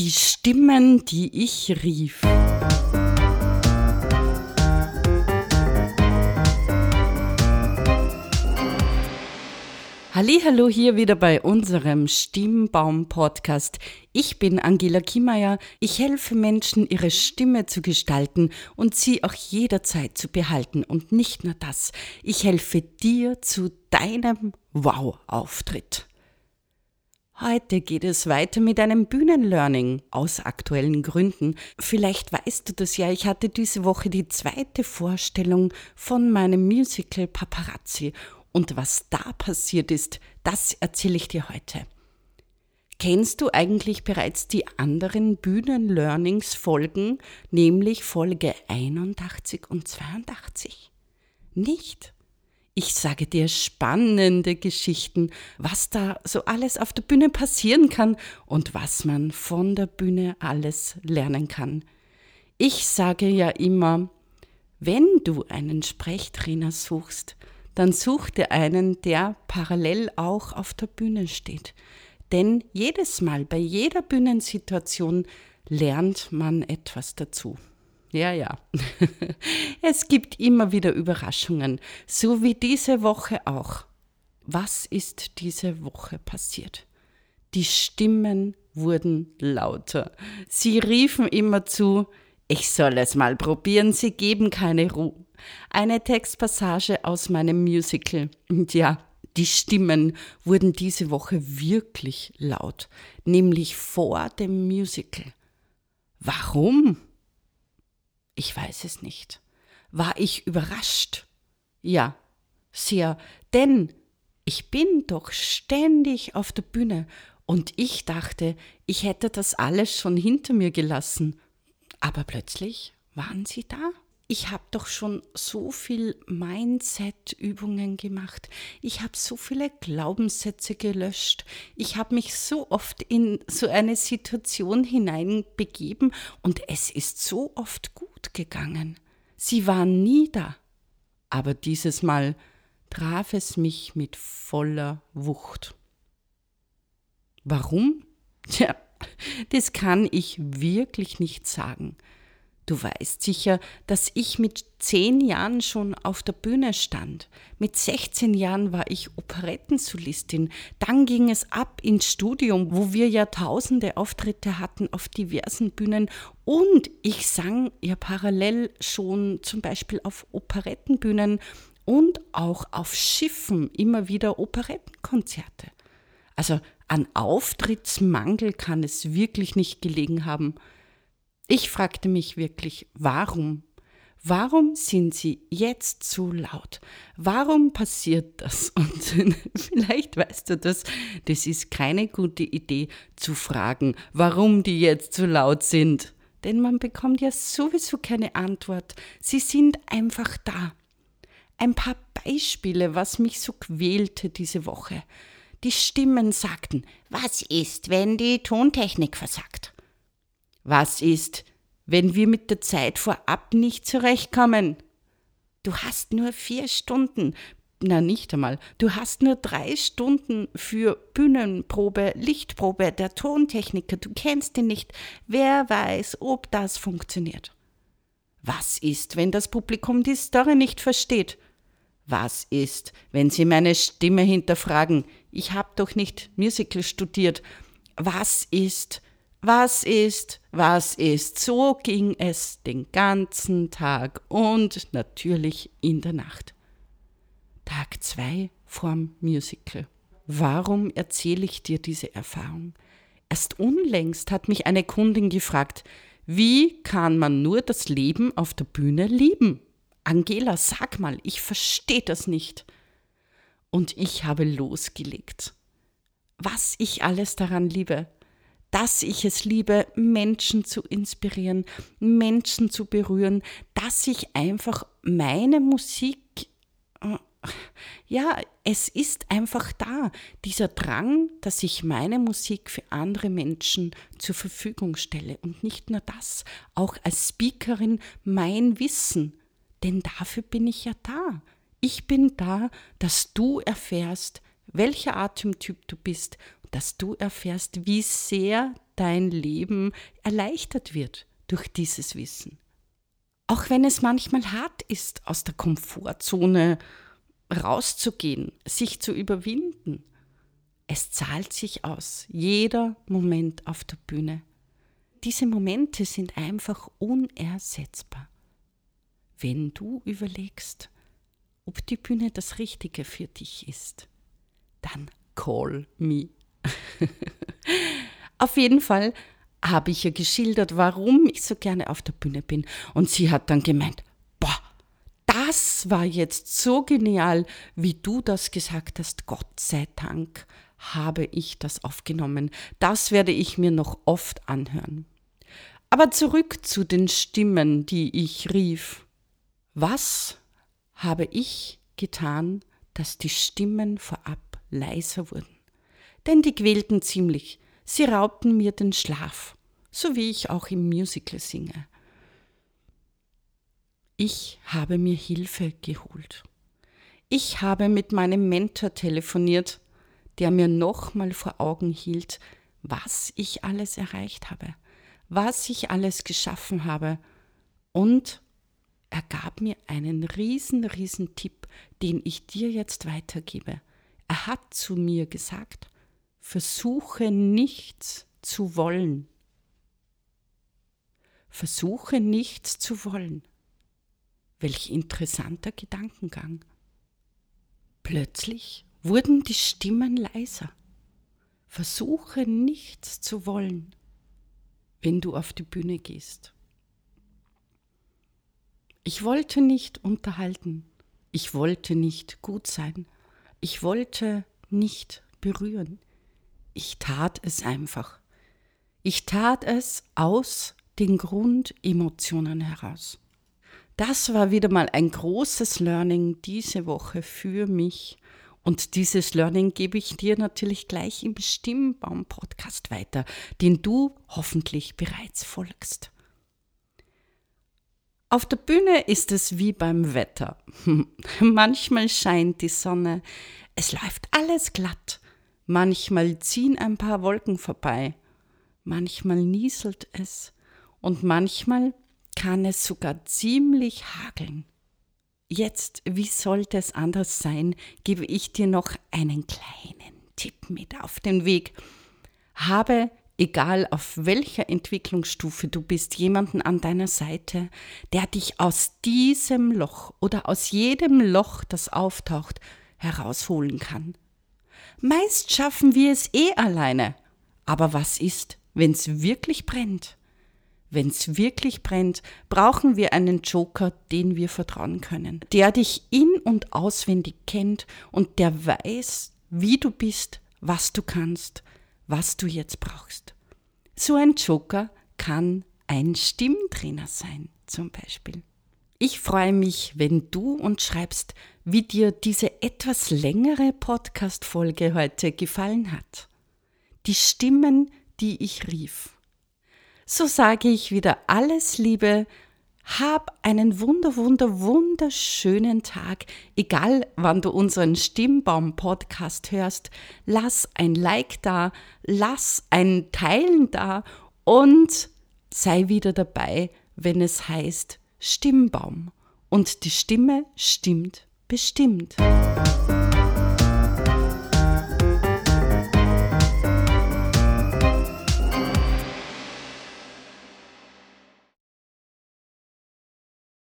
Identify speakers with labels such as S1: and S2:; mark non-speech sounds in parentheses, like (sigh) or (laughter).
S1: Die Stimmen, die ich rief. Hallo hier wieder bei unserem Stimmbaum Podcast. Ich bin Angela Kiemeier. Ich helfe Menschen, ihre Stimme zu gestalten und sie auch jederzeit zu behalten. Und nicht nur das, ich helfe dir zu deinem Wow-Auftritt. Heute geht es weiter mit einem Bühnenlearning aus aktuellen Gründen. Vielleicht weißt du das ja, ich hatte diese Woche die zweite Vorstellung von meinem Musical Paparazzi und was da passiert ist, das erzähle ich dir heute. Kennst du eigentlich bereits die anderen Bühnenlearnings-Folgen, nämlich Folge 81 und 82? Nicht? Ich sage dir spannende Geschichten, was da so alles auf der Bühne passieren kann und was man von der Bühne alles lernen kann. Ich sage ja immer, wenn du einen Sprechtrainer suchst, dann such dir einen, der parallel auch auf der Bühne steht. Denn jedes Mal, bei jeder Bühnensituation lernt man etwas dazu. Ja, ja. (laughs) es gibt immer wieder Überraschungen, so wie diese Woche auch. Was ist diese Woche passiert? Die Stimmen wurden lauter. Sie riefen immer zu, ich soll es mal probieren, sie geben keine Ruhe. Eine Textpassage aus meinem Musical. Und ja, die Stimmen wurden diese Woche wirklich laut, nämlich vor dem Musical. Warum? Ich weiß es nicht. War ich überrascht? Ja, sehr, denn ich bin doch ständig auf der Bühne und ich dachte, ich hätte das alles schon hinter mir gelassen. Aber plötzlich waren sie da. Ich habe doch schon so viel Mindset-Übungen gemacht. Ich habe so viele Glaubenssätze gelöscht. Ich habe mich so oft in so eine Situation hineinbegeben und es ist so oft gut gegangen. Sie waren nie da. Aber dieses Mal traf es mich mit voller Wucht. Warum? Tja, das kann ich wirklich nicht sagen. Du weißt sicher, dass ich mit zehn Jahren schon auf der Bühne stand. Mit 16 Jahren war ich Operettensolistin. Dann ging es ab ins Studium, wo wir ja tausende Auftritte hatten auf diversen Bühnen. Und ich sang ja parallel schon zum Beispiel auf Operettenbühnen und auch auf Schiffen immer wieder Operettenkonzerte. Also an Auftrittsmangel kann es wirklich nicht gelegen haben. Ich fragte mich wirklich, warum? Warum sind sie jetzt so laut? Warum passiert das? (laughs) Und (laughs) vielleicht weißt du das, das ist keine gute Idee zu fragen, warum die jetzt so laut sind. Denn man bekommt ja sowieso keine Antwort. Sie sind einfach da. Ein paar Beispiele, was mich so quälte diese Woche. Die Stimmen sagten, was ist, wenn die Tontechnik versagt? Was ist, wenn wir mit der Zeit vorab nicht zurechtkommen? Du hast nur vier Stunden, na nicht einmal, du hast nur drei Stunden für Bühnenprobe, Lichtprobe, der Tontechniker, du kennst ihn nicht, wer weiß, ob das funktioniert. Was ist, wenn das Publikum die Story nicht versteht? Was ist, wenn sie meine Stimme hinterfragen? Ich habe doch nicht Musical studiert. Was ist, was ist, was ist. So ging es den ganzen Tag und natürlich in der Nacht. Tag 2 vorm Musical. Warum erzähle ich dir diese Erfahrung? Erst unlängst hat mich eine Kundin gefragt, wie kann man nur das Leben auf der Bühne lieben? Angela, sag mal, ich verstehe das nicht. Und ich habe losgelegt. Was ich alles daran liebe, dass ich es liebe, Menschen zu inspirieren, Menschen zu berühren, dass ich einfach meine Musik, äh, ja, es ist einfach da, dieser Drang, dass ich meine Musik für andere Menschen zur Verfügung stelle. Und nicht nur das, auch als Speakerin mein Wissen, denn dafür bin ich ja da. Ich bin da, dass du erfährst, welcher Atemtyp du bist dass du erfährst, wie sehr dein Leben erleichtert wird durch dieses Wissen. Auch wenn es manchmal hart ist, aus der Komfortzone rauszugehen, sich zu überwinden. Es zahlt sich aus, jeder Moment auf der Bühne. Diese Momente sind einfach unersetzbar. Wenn du überlegst, ob die Bühne das Richtige für dich ist, dann call me. (laughs) auf jeden Fall habe ich ihr geschildert, warum ich so gerne auf der Bühne bin. Und sie hat dann gemeint, boah, das war jetzt so genial, wie du das gesagt hast. Gott sei Dank habe ich das aufgenommen. Das werde ich mir noch oft anhören. Aber zurück zu den Stimmen, die ich rief. Was habe ich getan, dass die Stimmen vorab leiser wurden? Denn die quälten ziemlich. Sie raubten mir den Schlaf, so wie ich auch im Musical singe. Ich habe mir Hilfe geholt. Ich habe mit meinem Mentor telefoniert, der mir nochmal vor Augen hielt, was ich alles erreicht habe was ich alles geschaffen habe. Und er gab mir einen riesen, riesen Tipp, den ich dir jetzt weitergebe. Er hat zu mir gesagt, versuche nichts zu wollen. Versuche nichts zu wollen. Welch interessanter Gedankengang. Plötzlich wurden die Stimmen leiser. Versuche nichts zu wollen wenn du auf die Bühne gehst. Ich wollte nicht unterhalten, ich wollte nicht gut sein, ich wollte nicht berühren. Ich tat es einfach. Ich tat es aus den Grundemotionen heraus. Das war wieder mal ein großes Learning diese Woche für mich und dieses Learning gebe ich dir natürlich gleich im Stimmbaum-Podcast weiter, den du hoffentlich bereits folgst. Auf der Bühne ist es wie beim Wetter. (laughs) Manchmal scheint die Sonne, es läuft alles glatt, manchmal ziehen ein paar Wolken vorbei, manchmal nieselt es und manchmal kann es sogar ziemlich hageln. Jetzt, wie sollte es anders sein, gebe ich dir noch einen kleinen Tipp mit auf den Weg. Habe, egal auf welcher Entwicklungsstufe du bist, jemanden an deiner Seite, der dich aus diesem Loch oder aus jedem Loch, das auftaucht, herausholen kann. Meist schaffen wir es eh alleine. Aber was ist, wenn es wirklich brennt? Wenn es wirklich brennt, brauchen wir einen Joker, den wir vertrauen können, der dich in und auswendig kennt und der weiß, wie du bist, was du kannst, was du jetzt brauchst. So ein Joker kann ein Stimmtrainer sein, zum Beispiel. Ich freue mich, wenn du uns schreibst, wie dir diese etwas längere Podcast-Folge heute gefallen hat. Die Stimmen, die ich rief so sage ich wieder alles Liebe. Hab einen wunder, wunder, wunderschönen Tag. Egal, wann du unseren Stimmbaum-Podcast hörst, lass ein Like da, lass ein Teilen da und sei wieder dabei, wenn es heißt Stimmbaum. Und die Stimme stimmt bestimmt.